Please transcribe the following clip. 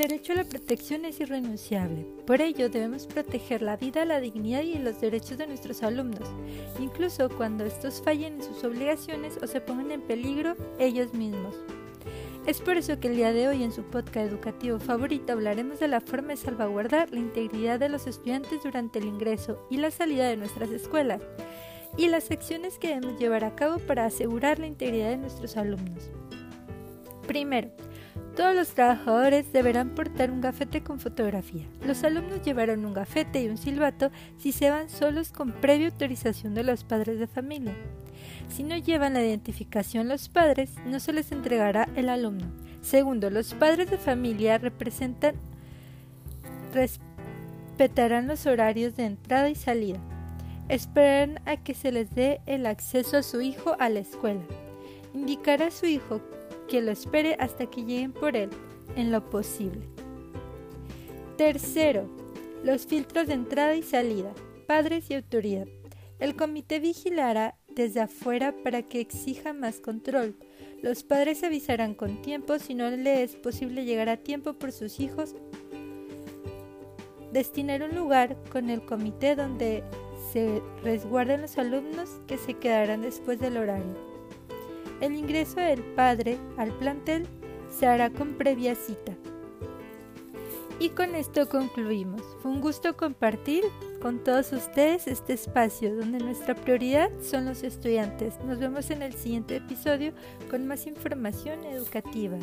derecho a la protección es irrenunciable. Por ello debemos proteger la vida, la dignidad y los derechos de nuestros alumnos, incluso cuando estos fallen en sus obligaciones o se pongan en peligro ellos mismos. Es por eso que el día de hoy en su podcast educativo favorito hablaremos de la forma de salvaguardar la integridad de los estudiantes durante el ingreso y la salida de nuestras escuelas y las acciones que debemos llevar a cabo para asegurar la integridad de nuestros alumnos. Primero, todos los trabajadores deberán portar un gafete con fotografía. Los alumnos llevarán un gafete y un silbato si se van solos con previa autorización de los padres de familia. Si no llevan la identificación los padres, no se les entregará el alumno. Segundo, los padres de familia representan respetarán los horarios de entrada y salida. Esperarán a que se les dé el acceso a su hijo a la escuela. Indicará a su hijo que lo espere hasta que lleguen por él, en lo posible. Tercero, los filtros de entrada y salida, padres y autoridad. El comité vigilará desde afuera para que exija más control. Los padres avisarán con tiempo si no le es posible llegar a tiempo por sus hijos. Destinar un lugar con el comité donde se resguarden los alumnos que se quedarán después del horario. El ingreso del padre al plantel se hará con previa cita. Y con esto concluimos. Fue un gusto compartir con todos ustedes este espacio donde nuestra prioridad son los estudiantes. Nos vemos en el siguiente episodio con más información educativa.